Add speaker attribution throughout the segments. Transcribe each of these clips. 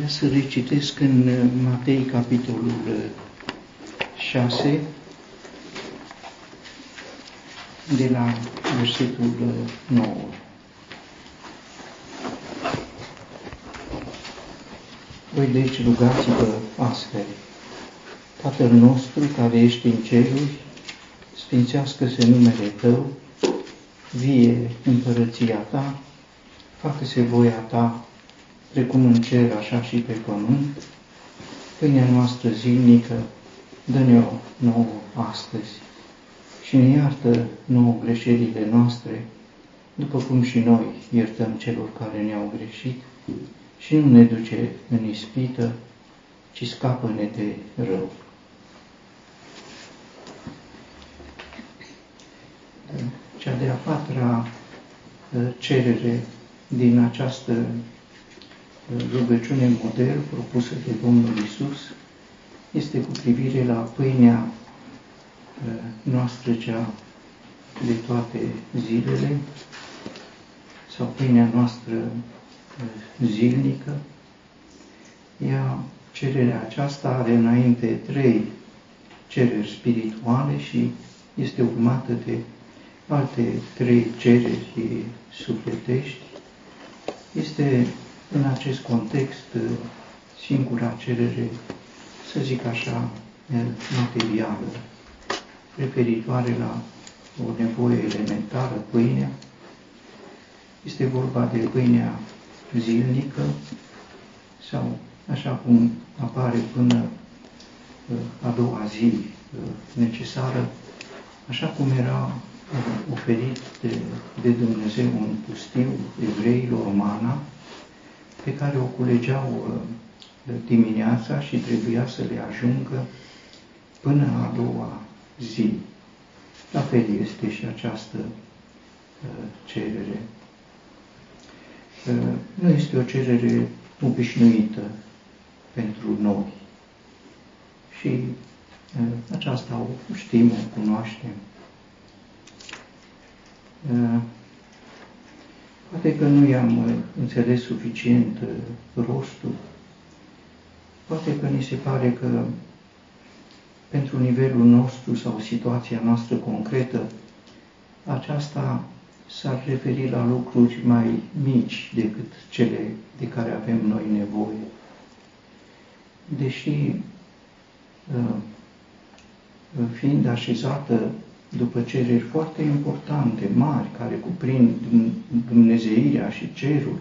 Speaker 1: vrea să recitesc în Matei, capitolul 6, de la versetul 9. Voi deci rugați-vă astfel. Tatăl nostru care ești în ceruri, sfințească-se numele Tău, vie împărăția Ta, facă-se voia Ta, precum în cer, așa și pe pământ. Pâinea noastră zilnică, dă-ne-o nouă astăzi și ne iartă nouă greșelile noastre, după cum și noi iertăm celor care ne-au greșit și nu ne duce în ispită, ci scapă-ne de rău. Cea de-a patra uh, cerere din această uh, rugăciune model propusă de Domnul Isus este cu privire la pâinea uh, noastră cea de toate zilele sau pâinea noastră zilnică. Ea, cererea aceasta are înainte trei cereri spirituale și este urmată de alte trei cereri sufletești. Este în acest context singura cerere, să zic așa, materială, referitoare la o nevoie elementară, pâinea. Este vorba de pâinea zilnică sau așa cum apare până uh, a doua zi uh, necesară, așa cum era uh, oferit de, de Dumnezeu în pustiu evreilor romana, pe care o culegeau dimineața și trebuia să le ajungă până a doua zi. La fel este și această cerere nu este o cerere obișnuită pentru noi. Și aceasta o știm, o cunoaștem. Poate că nu i-am înțeles suficient rostul, poate că ni se pare că pentru nivelul nostru sau situația noastră concretă, aceasta s-ar referi la lucruri mai mici decât cele de care avem noi nevoie. Deși, uh, fiind așezată după cereri foarte importante, mari, care cuprind Dumnezeirea și cerul,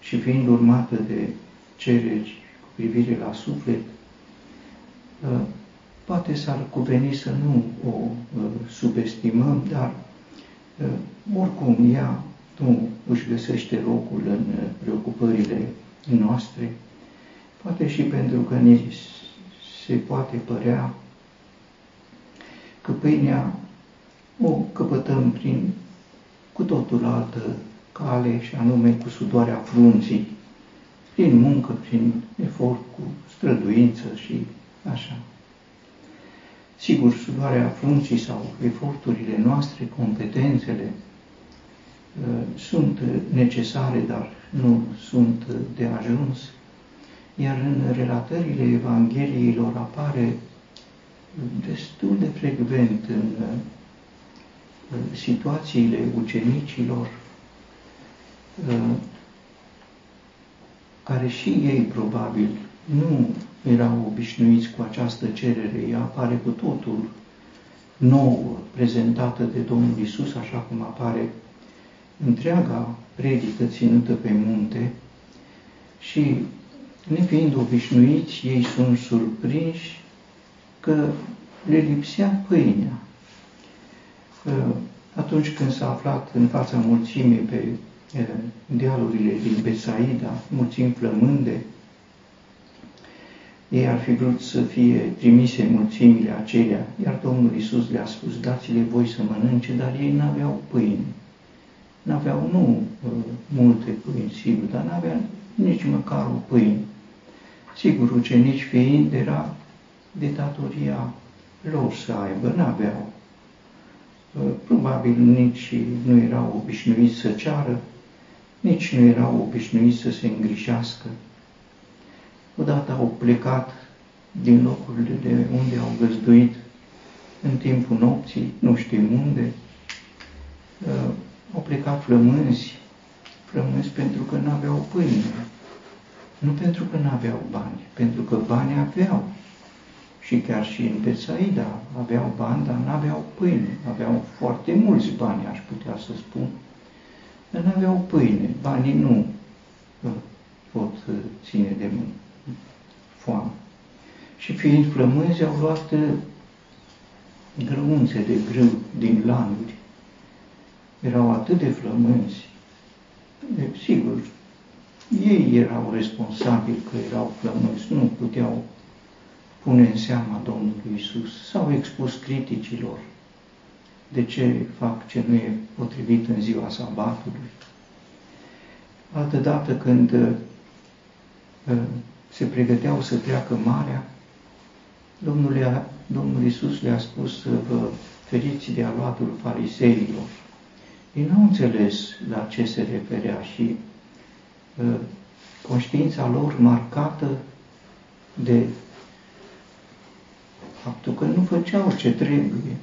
Speaker 1: și fiind urmată de cereri cu privire la suflet, uh, poate s-ar cuveni să nu o uh, subestimăm, dar oricum ea nu își găsește locul în preocupările noastre, poate și pentru că ne se poate părea că pâinea o căpătăm prin cu totul altă cale și anume cu sudoarea frunții, prin muncă, prin efort, cu străduință și așa. Sigur, sudoarea frunții sau eforturile noastre, competențele, uh, sunt necesare, dar nu sunt de ajuns. Iar în relatările Evangheliilor apare destul de frecvent în situațiile ucenicilor, uh, care și ei probabil nu erau obișnuiți cu această cerere. Ea apare cu totul nouă, prezentată de Domnul Isus, așa cum apare întreaga predică ținută pe munte și, nefiind obișnuiți, ei sunt surprinși că le lipsea pâinea. Atunci când s-a aflat în fața mulțimii pe dealurile din Besaida, mulțimi flămânde, ei ar fi vrut să fie trimise mulțimile acelea, iar Domnul Isus le-a spus, dați-le voi să mănânce, dar ei n-aveau pâini. N-aveau nu uh, multe pâini, sigur, dar n-aveau nici măcar o pâine. Sigur, ucenici fiind, era de datoria lor să aibă, n-aveau. Uh, probabil nici nu erau obișnuiți să ceară, nici nu erau obișnuiți să se îngrișească odată au plecat din locurile de unde au găzduit în timpul nopții, nu știm unde, uh, au plecat flămânzi, flămânzi pentru că nu aveau pâine, nu pentru că nu aveau bani, pentru că bani aveau. Și chiar și în Betsaida aveau bani, dar nu aveau pâine. Aveau foarte mulți bani, aș putea să spun, dar nu aveau pâine. Banii nu uh, pot uh, ține de foame. Și fiind flămânzi, au luat uh, grăunțe de grâu din lanuri. Erau atât de flămânzi. De, sigur, ei erau responsabili că erau flămânzi, nu puteau pune în seama Domnului Isus. S-au expus criticilor de ce fac ce nu e potrivit în ziua sabatului. Altă dată când uh, se pregăteau să treacă marea, Domnul, Domnul Iisus le-a spus să vă feriți de aluatul fariseilor. Ei nu au înțeles la ce se referea și uh, conștiința lor marcată de faptul că nu făceau ce trebuie.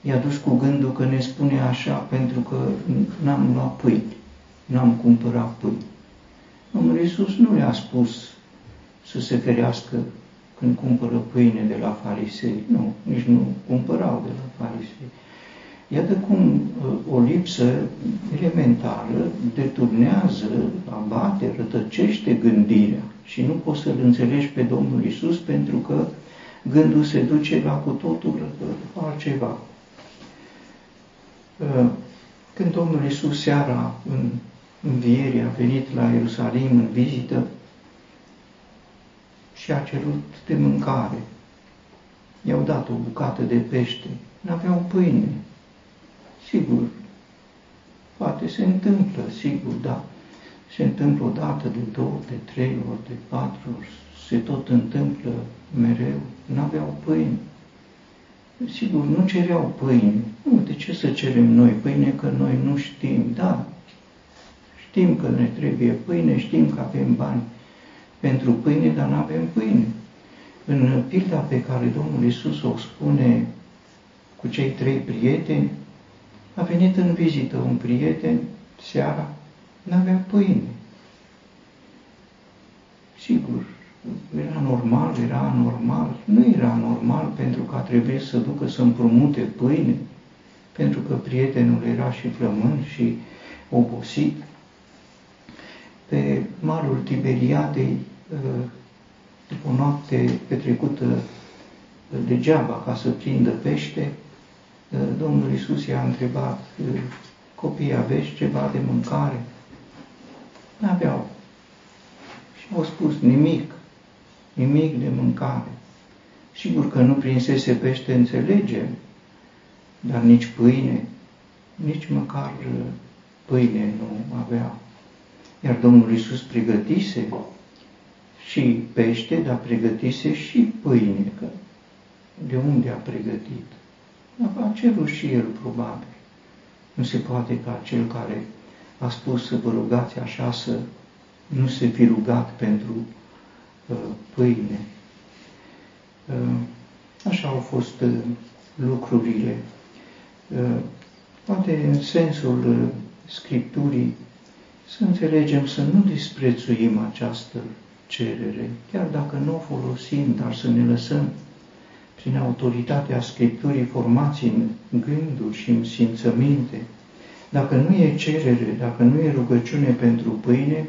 Speaker 1: I-a dus cu gândul că ne spune așa pentru că n-am luat pâine, n-am cumpărat pâine. Domnul Iisus nu le-a spus să se ferească când cumpără pâine de la farisei. Nu, nici nu cumpărau de la farisei. Iată cum uh, o lipsă elementară deturnează, abate, rătăcește gândirea și nu poți să-L înțelegi pe Domnul Isus pentru că gândul se duce la cu totul altceva. Uh, când Domnul Isus seara în învierii a venit la Ierusalim în vizită, și a cerut de mâncare. I-au dat o bucată de pește. N-aveau pâine. Sigur, poate se întâmplă, sigur, da. Se întâmplă o dată, de două, de trei ori, de patru ori. Se tot întâmplă mereu. N-aveau pâine. Sigur, nu cereau pâine. Nu, de ce să cerem noi pâine, că noi nu știm? Da, știm că ne trebuie pâine, știm că avem bani pentru pâine, dar nu avem pâine. În pilda pe care Domnul Isus o spune cu cei trei prieteni, a venit în vizită un prieten seara, nu avea pâine. Sigur, era normal, era anormal. Nu era normal pentru că a trebuit să ducă să împrumute pâine, pentru că prietenul era și flământ și obosit. Pe malul Tiberiadei Uh, după o noapte petrecută uh, degeaba ca să prindă pește, uh, Domnul Isus i-a întrebat, copii, aveți ceva de mâncare? N-aveau. Și au spus, nimic, nimic de mâncare. Sigur că nu prinsese pește, înțelegem, dar nici pâine, nici măcar pâine nu avea. Iar Domnul Isus pregătise și pește, dar pregătise și pâine, că de unde a pregătit? A cerut și el, probabil. Nu se poate ca cel care a spus să vă rugați așa să nu se fi rugat pentru uh, pâine. Uh, așa au fost uh, lucrurile. Uh, poate în sensul uh, Scripturii să înțelegem să nu disprețuim această cerere, chiar dacă nu o folosim, dar să ne lăsăm prin autoritatea Scripturii formați în gânduri și în simțăminte. Dacă nu e cerere, dacă nu e rugăciune pentru pâine,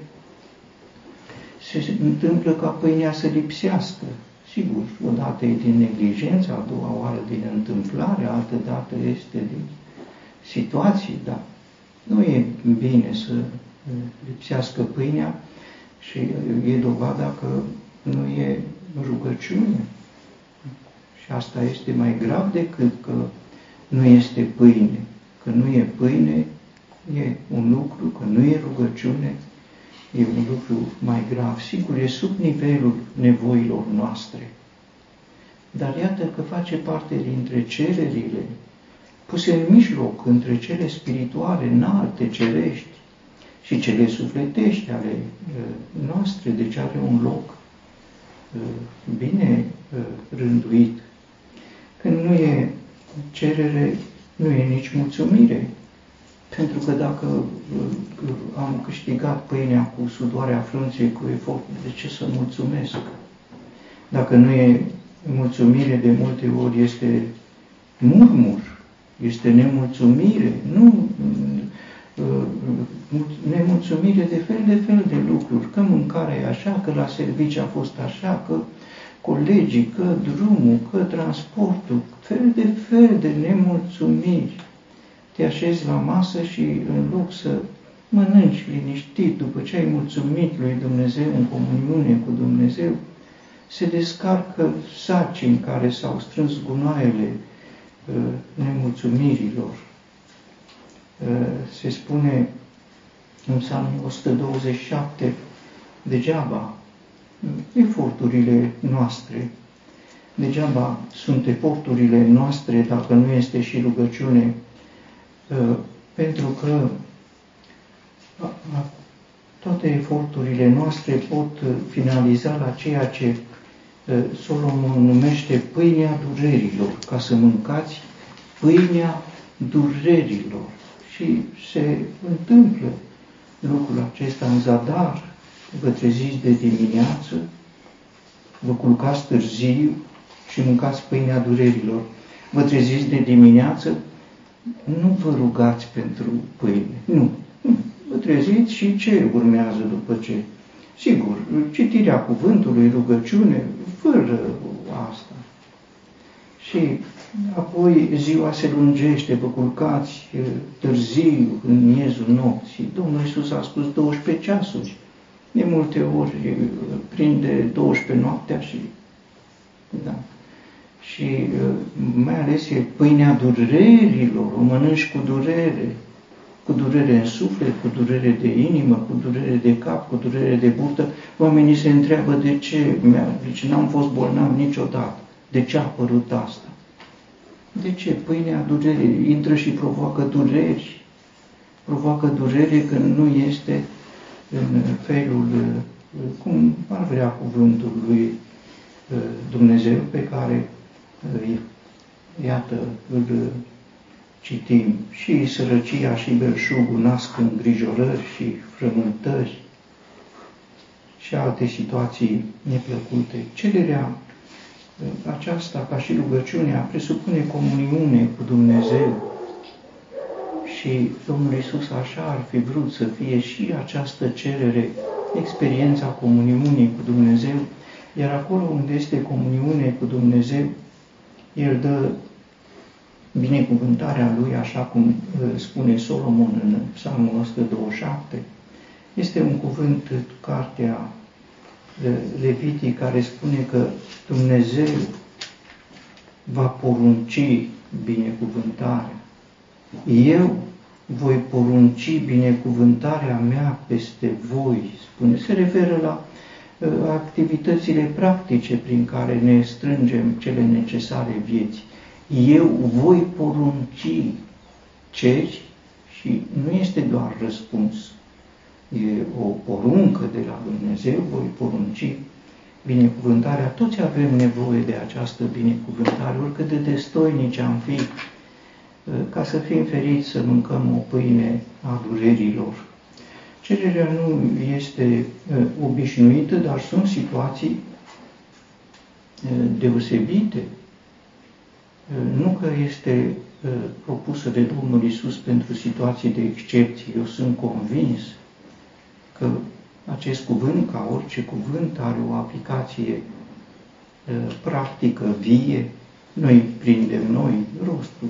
Speaker 1: se întâmplă ca pâinea să lipsească. Sigur, odată e din neglijență, a doua oară din întâmplare, altă dată este din situații, dar nu e bine să lipsească pâinea, și e dovada că nu e rugăciune. Și asta este mai grav decât că nu este pâine. Că nu e pâine, e un lucru, că nu e rugăciune, e un lucru mai grav. Sigur, e sub nivelul nevoilor noastre. Dar iată că face parte dintre cererile puse în mijloc între cele spirituale, înalte, cerești, și cele sufletești ale noastre, deci are un loc bine rânduit. Când nu e cerere, nu e nici mulțumire. Pentru că dacă am câștigat pâinea cu sudoarea frunței, cu efortul, de ce să mulțumesc? Dacă nu e mulțumire, de multe ori este murmur, este nemulțumire, nu nemulțumire de fel de fel de lucruri, că mâncarea e așa, că la serviciu a fost așa, că colegii, că drumul, că transportul, fel de fel de nemulțumiri. Te așezi la masă și în loc să mănânci liniștit după ce ai mulțumit lui Dumnezeu în comuniune cu Dumnezeu, se descarcă sarcini care s-au strâns gunoaiele uh, nemulțumirilor. Uh, se spune în psalmul 127, degeaba eforturile noastre, degeaba sunt eforturile noastre dacă nu este și rugăciune, uh, pentru că toate eforturile noastre pot finaliza la ceea ce Solomon numește pâinea durerilor, ca să mâncați pâinea durerilor. Și se întâmplă lucrul acesta în zadar, vă treziți de dimineață, vă culcați târziu și mâncați pâinea durerilor. Vă treziți de dimineață, nu vă rugați pentru pâine, nu. Vă treziți și ce urmează după ce? Sigur, citirea cuvântului, rugăciune, fără asta. Și apoi ziua se lungește, vă culcați târziu, în miezul nopții. Domnul Iisus a spus 12 ceasuri. De multe ori prinde 12 noaptea și... Da. Și mai ales e pâinea durerilor, o mănânci cu durere cu durere în suflet, cu durere de inimă, cu durere de cap, cu durere de burtă, oamenii se întreabă de ce, deci n-am fost bolnav niciodată, de ce a apărut asta? De ce? Pâinea durerii. Intră și provoacă dureri, provoacă durere când nu este în felul, cum ar vrea cuvântul lui uh, Dumnezeu pe care, uh, iată, îl citim, și sărăcia și belșugul nasc îngrijorări și frământări și alte situații neplăcute. Cererea aceasta, ca și rugăciunea, presupune comuniune cu Dumnezeu. Și Domnul Isus așa ar fi vrut să fie și această cerere, experiența comuniunii cu Dumnezeu, iar acolo unde este comuniune cu Dumnezeu, El dă binecuvântarea lui, așa cum uh, spune Solomon în Psalmul 127, este un cuvânt, cartea uh, Levitii, care spune că Dumnezeu va porunci binecuvântarea. Eu voi porunci binecuvântarea mea peste voi, spune. Se referă la uh, activitățile practice prin care ne strângem cele necesare vieții eu voi porunci ceri și nu este doar răspuns, e o poruncă de la Dumnezeu, voi porunci binecuvântarea. Toți avem nevoie de această binecuvântare, oricât de destoinici am fi, ca să fim feriți să mâncăm o pâine a durerilor. Cererea nu este obișnuită, dar sunt situații deosebite nu că este uh, propusă de Domnul Isus pentru situații de excepție. Eu sunt convins că acest cuvânt, ca orice cuvânt, are o aplicație uh, practică, vie, noi prindem noi rostul.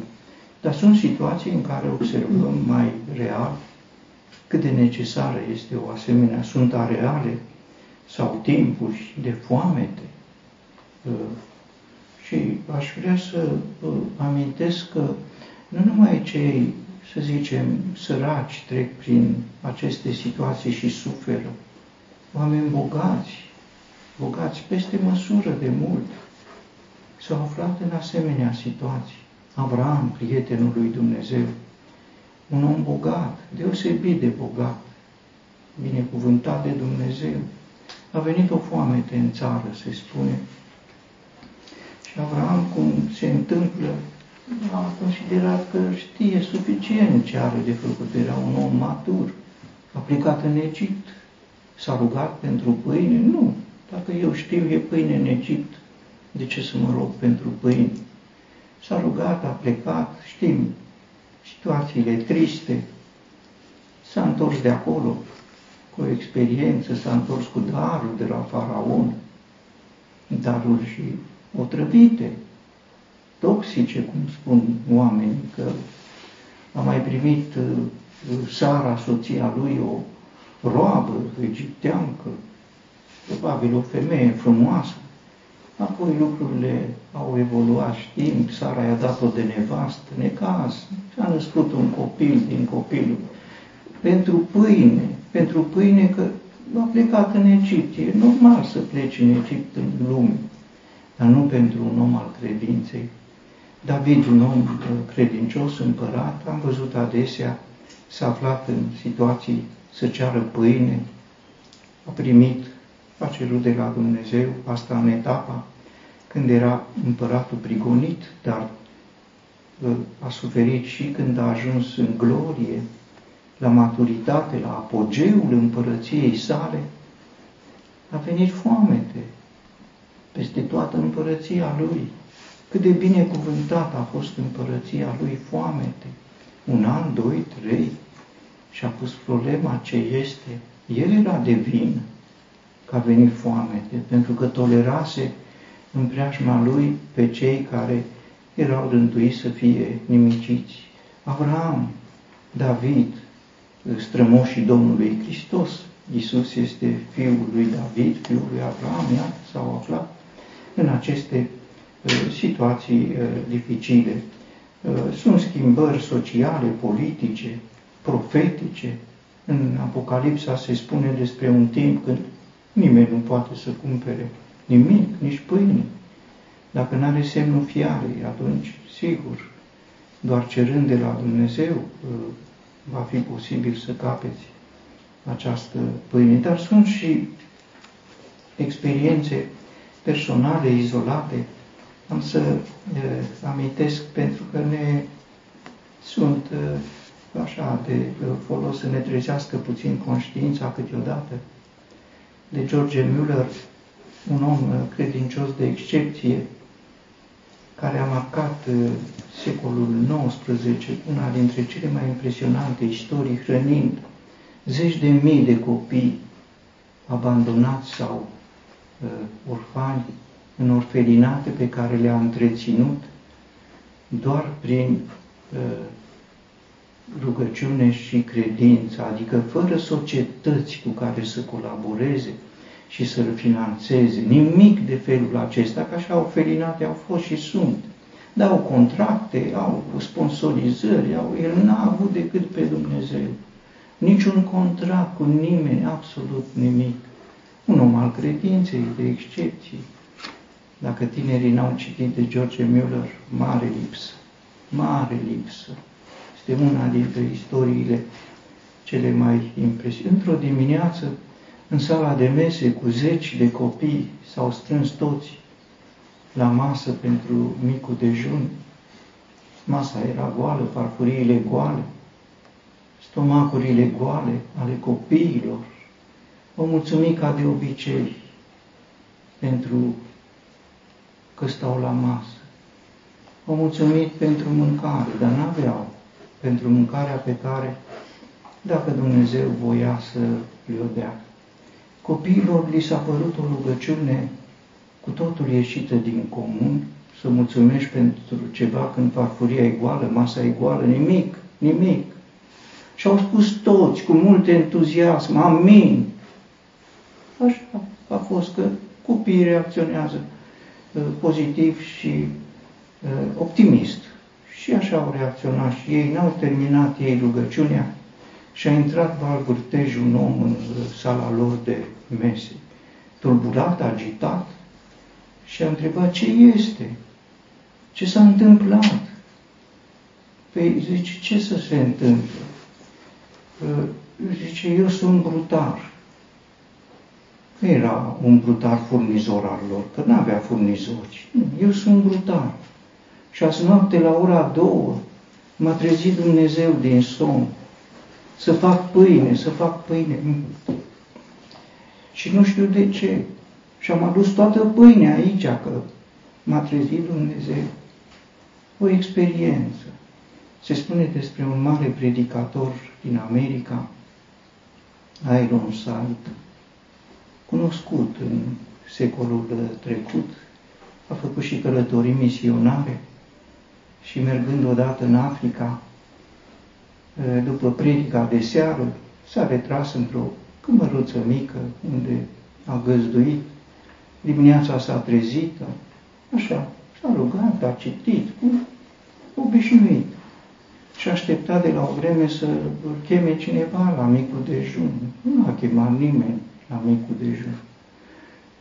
Speaker 1: Dar sunt situații în care observăm mai real cât de necesară este o asemenea, sunt areale sau timpuri de foamete, uh, și aș vrea să vă amintesc că nu numai cei, să zicem, săraci trec prin aceste situații și suferă, oameni bogați, bogați peste măsură de mult, s-au aflat în asemenea situații. Avram, prietenul lui Dumnezeu, un om bogat, deosebit de bogat, binecuvântat de Dumnezeu, A venit o foamete în țară, se spune. Și Avram, cum se întâmplă, a considerat că știe suficient ce are de făcut. Era un om matur. A plecat în Egipt. S-a rugat pentru pâine? Nu. Dacă eu știu, e pâine în Egipt. De ce să mă rog pentru pâine? S-a rugat, a plecat, știm situațiile triste. S-a întors de acolo cu o experiență, s-a întors cu darul de la faraon, daruri și otrăvite, toxice, cum spun oamenii, că a mai primit uh, Sara, soția lui, o roabă egipteancă, probabil o femeie frumoasă. Apoi lucrurile au evoluat, știm, Sara i-a dat-o de nevastă, necaz, și-a născut un copil din copilul. Pentru pâine, pentru pâine că a plecat în Egipt. E normal să pleci în Egipt în lume, dar nu pentru un om al credinței. David, un om uh, credincios, împărat, am văzut adesea, s-a aflat în situații să ceară pâine, a primit, a cerut de la Dumnezeu, asta în etapa când era împăratul prigonit, dar uh, a suferit și când a ajuns în glorie, la maturitate, la apogeul împărăției sale, a venit foamete peste toată împărăția lui. Cât de binecuvântat a fost împărăția lui foamete. Un an, doi, trei. Și a pus problema ce este. El era de vin că a venit foamete, pentru că tolerase în preajma lui pe cei care erau rânduiți să fie nimiciți. Avram, David, strămoșii Domnului Hristos. Iisus este fiul lui David, fiul lui Abraham, iată, s-au aflat în aceste uh, situații uh, dificile. Uh, sunt schimbări sociale, politice, profetice. În Apocalipsa se spune despre un timp când nimeni nu poate să cumpere nimic, nici pâine. Dacă nu are semnul fiarei, atunci, sigur, doar cerând de la Dumnezeu, va fi posibil să capeți această pâine. Dar sunt și experiențe personale, izolate. Am să uh, amintesc pentru că ne sunt uh, așa de uh, folos să ne trezească puțin conștiința câteodată de George Müller, un om credincios de excepție, care a marcat secolul XIX, una dintre cele mai impresionante istorii, hrănind zeci de mii de copii abandonați sau uh, orfani în orfelinate pe care le-a întreținut doar prin uh, rugăciune și credință, adică fără societăți cu care să colaboreze și să-l financeze, nimic de felul acesta, că așa orfelinate au fost și sunt dau contracte, au sponsorizări, au, el n-a avut decât pe Dumnezeu. Niciun contract cu nimeni, absolut nimic. Un om al credinței, de excepție. Dacă tinerii n-au citit de George Müller, mare lipsă, mare lipsă. Este una dintre istoriile cele mai impresionante. Într-o dimineață, în sala de mese cu zeci de copii, s-au strâns toți la masă pentru micul dejun. Masa era goală, farfuriile goale, stomacurile goale ale copiilor. O mulțumim ca de obicei pentru că stau la masă. O mulțumit pentru mâncare, dar n-aveau pentru mâncarea pe care, dacă Dumnezeu voia să le-o dea. Copiilor li s-a părut o rugăciune cu totul ieșită din comun, să mulțumești pentru ceva când farfuria e goală, masa e goală, nimic, nimic. Și au spus toți cu mult entuziasm, amin. Așa a fost că copiii reacționează uh, pozitiv și uh, optimist. Și așa au reacționat și ei, n-au terminat ei rugăciunea și a intrat valgurtej un om în sala lor de mese. Tulburat, agitat, și a întrebat ce este, ce s-a întâmplat. Păi zice, ce să se întâmple? Zice, eu sunt brutar. Nu era un brutar furnizor al lor, că nu avea furnizori. Eu sunt brutar. Și azi noapte la ora două m-a trezit Dumnezeu din somn să fac pâine, să fac pâine. Și nu știu de ce. Și am adus toată pâinea aici, că m-a trezit Dumnezeu. O experiență. Se spune despre un mare predicator din America, Ironside, cunoscut în secolul trecut, a făcut și călătorii misionare și mergând odată în Africa, după predica de seară, s-a retras într-o cămăruță mică unde a găzduit. Dimineața s-a trezit, așa, s-a rugat, a citit, cu obișnuit. Și aștepta de la o vreme să cheme cineva la micul dejun. Nu a chemat nimeni la micul dejun.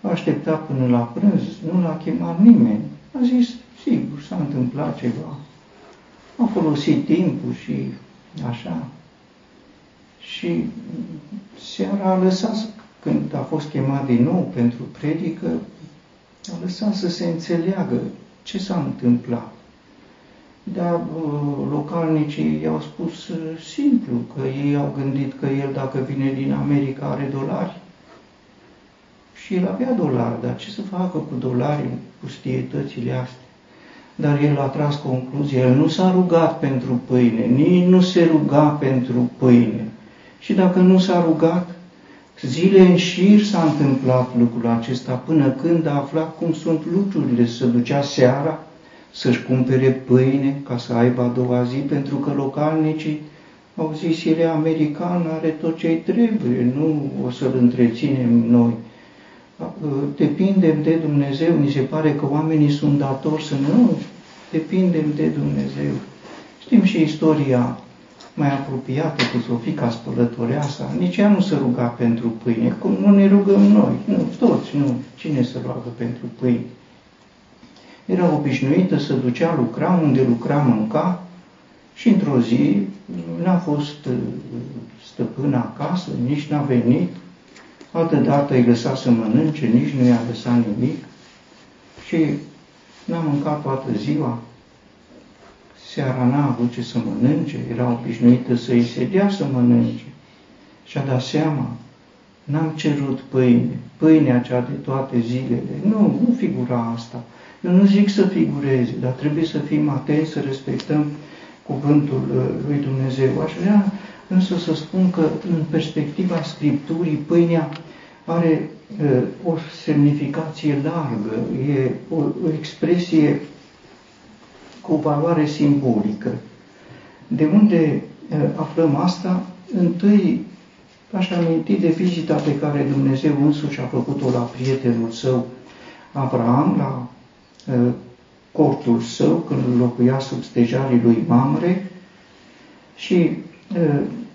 Speaker 1: A așteptat până la prânz, nu l-a chemat nimeni. A zis, sigur, s-a întâmplat ceva. A folosit timpul și așa. Și seara a lăsat, când a fost chemat din nou pentru predică, a lăsat să se înțeleagă ce s-a întâmplat. Dar uh, localnicii i-au spus uh, simplu că ei au gândit că el, dacă vine din America, are dolari. Și el avea dolari, dar ce să facă cu dolari în pustietățile astea? Dar el a tras concluzia, el nu s-a rugat pentru pâine, nici nu se ruga pentru pâine. Și dacă nu s-a rugat, zile în șir s-a întâmplat lucrul acesta, până când a aflat cum sunt lucrurile, să ducea seara să-și cumpere pâine ca să aibă a doua zi, pentru că localnicii au zis, el e american, are tot ce-i trebuie, nu o să-l întreținem noi. Depindem de Dumnezeu, ni se pare că oamenii sunt datori să nu, depindem de Dumnezeu. Știm și istoria mai apropiată cu Sofica spălătoreasa, nici ea nu se ruga pentru pâine, cum nu ne rugăm noi, nu, toți, nu, cine se roagă pentru pâine? Era obișnuită să ducea lucra unde lucra mânca și într-o zi n-a fost uh, stăpână acasă, nici n-a venit, altă dată îi lăsa să mănânce, nici nu i-a lăsat nimic și n-a mâncat toată ziua. Seara n-a avut ce să mănânce, era obișnuită să-i se dea să mănânce. Și-a dat seama, n-am cerut pâine, pâinea cea de toate zilele. Nu, nu figura asta. Eu nu zic să figureze, dar trebuie să fim atenți, să respectăm cuvântul uh, lui Dumnezeu. Aș vrea însă să spun că în perspectiva Scripturii, pâinea are uh, o semnificație largă, e o, o expresie cu o valoare simbolică. De unde uh, aflăm asta? Întâi aș aminti de vizita pe care Dumnezeu însuși a făcut-o la prietenul său Abraham, la Uh, cortul său când locuia sub stejarii lui Mamre și uh,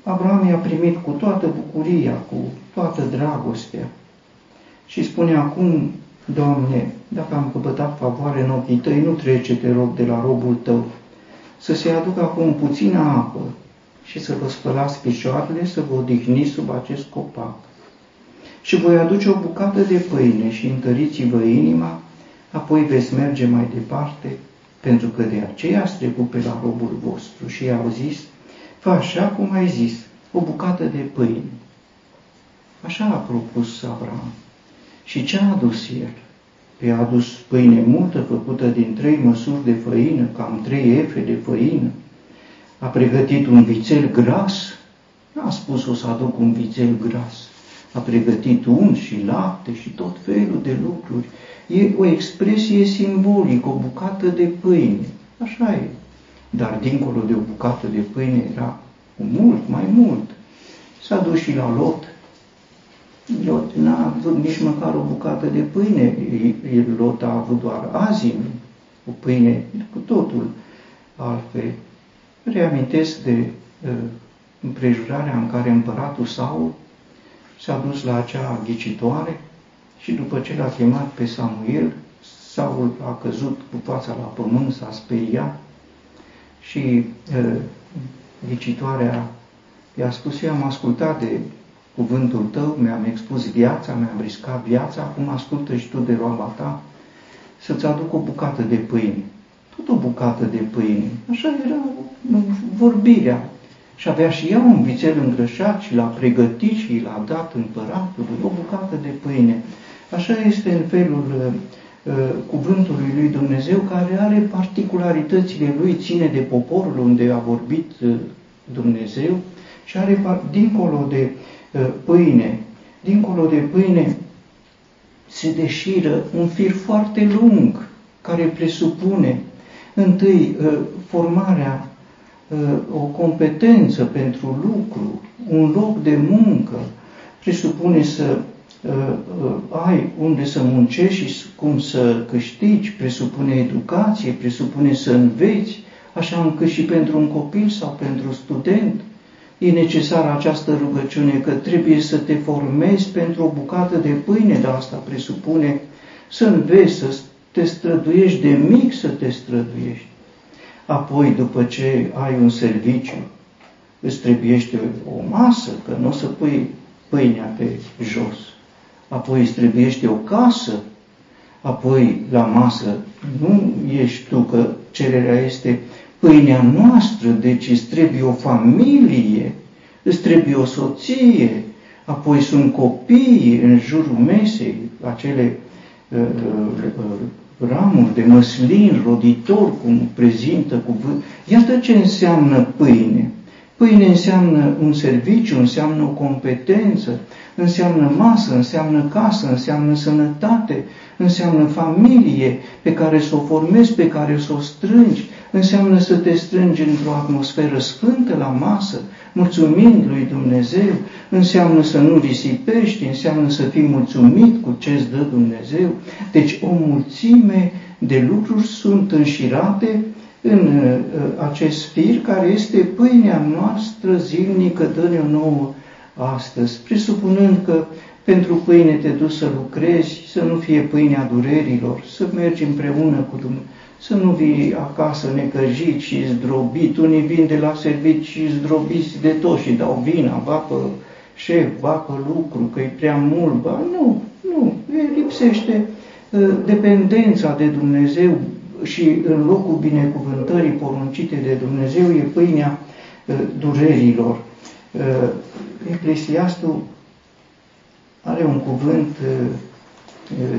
Speaker 1: Abraham i-a primit cu toată bucuria, cu toată dragostea și spune acum, Doamne, dacă am căpătat favoare în ochii tăi, nu trece, te rog, de la robul tău, să se aducă acum puțină apă și să vă spălați picioarele, să vă odihniți sub acest copac. Și voi aduce o bucată de pâine și întăriți-vă inima apoi veți merge mai departe, pentru că de aceea ați trecut pe la robul vostru și i-au zis, fă așa cum ai zis, o bucată de pâine. Așa a propus Abraham. Și ce a adus el? Păi a adus pâine multă făcută din trei măsuri de făină, cam trei efe de făină. A pregătit un vițel gras, n-a spus o să aduc un vițel gras. A pregătit un și lapte și tot felul de lucruri e o expresie simbolică, o bucată de pâine. Așa e. Dar dincolo de o bucată de pâine era cu mult, mai mult. S-a dus și la Lot. Lot n-a avut nici măcar o bucată de pâine. Lot a avut doar azim, o pâine cu totul altfel. Reamintesc de uh, împrejurarea în care împăratul Saul s-a dus la acea ghicitoare și după ce l-a chemat pe Samuel, Saul a căzut cu fața la pământ, s-a speriat și uh, ghicitoarea i-a spus, eu am ascultat de cuvântul tău, mi-am expus viața, mi-am riscat viața, acum ascultă și tu de roaba ta, să-ți aduc o bucată de pâine. Tot o bucată de pâine. Așa era vorbirea. Și avea și ea un vițel îngrășat și l-a pregătit și l-a dat împăratului o bucată de pâine. Așa este în felul uh, uh, cuvântului lui Dumnezeu, care are particularitățile lui, ține de poporul unde a vorbit uh, Dumnezeu și are, dincolo de uh, pâine, dincolo de pâine, se deșiră un fir foarte lung, care presupune întâi uh, formarea, uh, o competență pentru lucru, un loc de muncă, presupune să ai unde să muncești și cum să câștigi, presupune educație, presupune să înveți, așa încât și pentru un copil sau pentru student e necesară această rugăciune, că trebuie să te formezi pentru o bucată de pâine, dar asta presupune să înveți, să te străduiești de mic să te străduiești. Apoi, după ce ai un serviciu, îți trebuiește o masă, că nu o să pui pâinea pe jos. Apoi îți trebuiește o casă, apoi la masă nu ești tu, că cererea este pâinea noastră, deci îți trebuie o familie, îți trebuie o soție, apoi sunt copii în jurul mesei, acele uh, uh, ramuri de măslin roditor, cum prezintă cuvânt. Iată ce înseamnă pâine. Pâine înseamnă un serviciu, înseamnă o competență, înseamnă masă, înseamnă casă, înseamnă sănătate, înseamnă familie pe care să o formezi, pe care să o strângi, înseamnă să te strângi într-o atmosferă sfântă la masă, mulțumind lui Dumnezeu, înseamnă să nu risipești, înseamnă să fii mulțumit cu ce îți dă Dumnezeu. Deci o mulțime de lucruri sunt înșirate în uh, acest fir care este pâinea noastră zilnică, dă-ne-o nouă astăzi, presupunând că pentru pâine te duci să lucrezi, să nu fie pâinea durerilor, să mergi împreună cu Dumnezeu să nu vii acasă necăjit și zdrobit. Unii vin de la servici și zdrobiți de tot și dau vina, va pe șef, va pe lucru, că e prea mult. Ba, nu, nu, lipsește uh, dependența de Dumnezeu și în locul binecuvântării poruncite de Dumnezeu e pâinea uh, durerilor. Uh, Eclesiastul are un cuvânt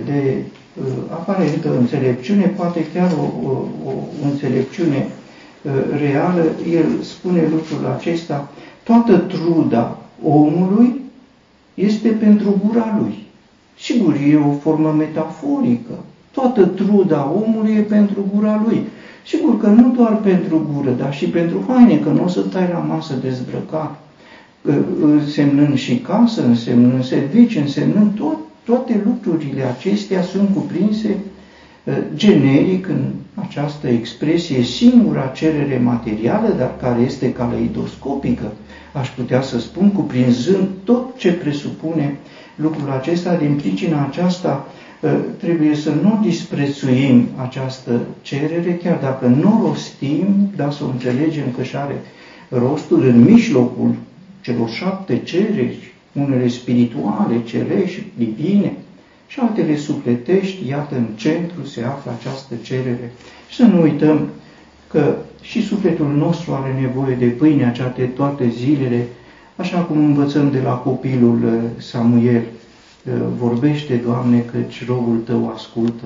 Speaker 1: de Uh, aparentă înțelepciune, poate chiar o, o, o înțelepciune uh, reală, el spune lucrul acesta, toată truda omului este pentru gura lui. Sigur, e o formă metaforică. Toată truda omului e pentru gura lui. Sigur că nu doar pentru gură, dar și pentru haine, că nu o să tai la masă dezbrăcat, uh, însemnând și casă, însemnând servici, însemnând tot toate lucrurile acestea sunt cuprinse uh, generic în această expresie, singura cerere materială, dar care este caleidoscopică, aș putea să spun, cuprinzând tot ce presupune lucrul acesta. Din pricina aceasta uh, trebuie să nu disprețuim această cerere, chiar dacă nu o rostim, dar să o înțelegem că și are rostul în mijlocul celor șapte cereri unele spirituale, cerești, divine și altele sufletești, iată în centru se află această cerere. Și să nu uităm că și sufletul nostru are nevoie de pâine acea de toate zilele, așa cum învățăm de la copilul uh, Samuel, uh, vorbește, Doamne, căci robul Tău ascultă.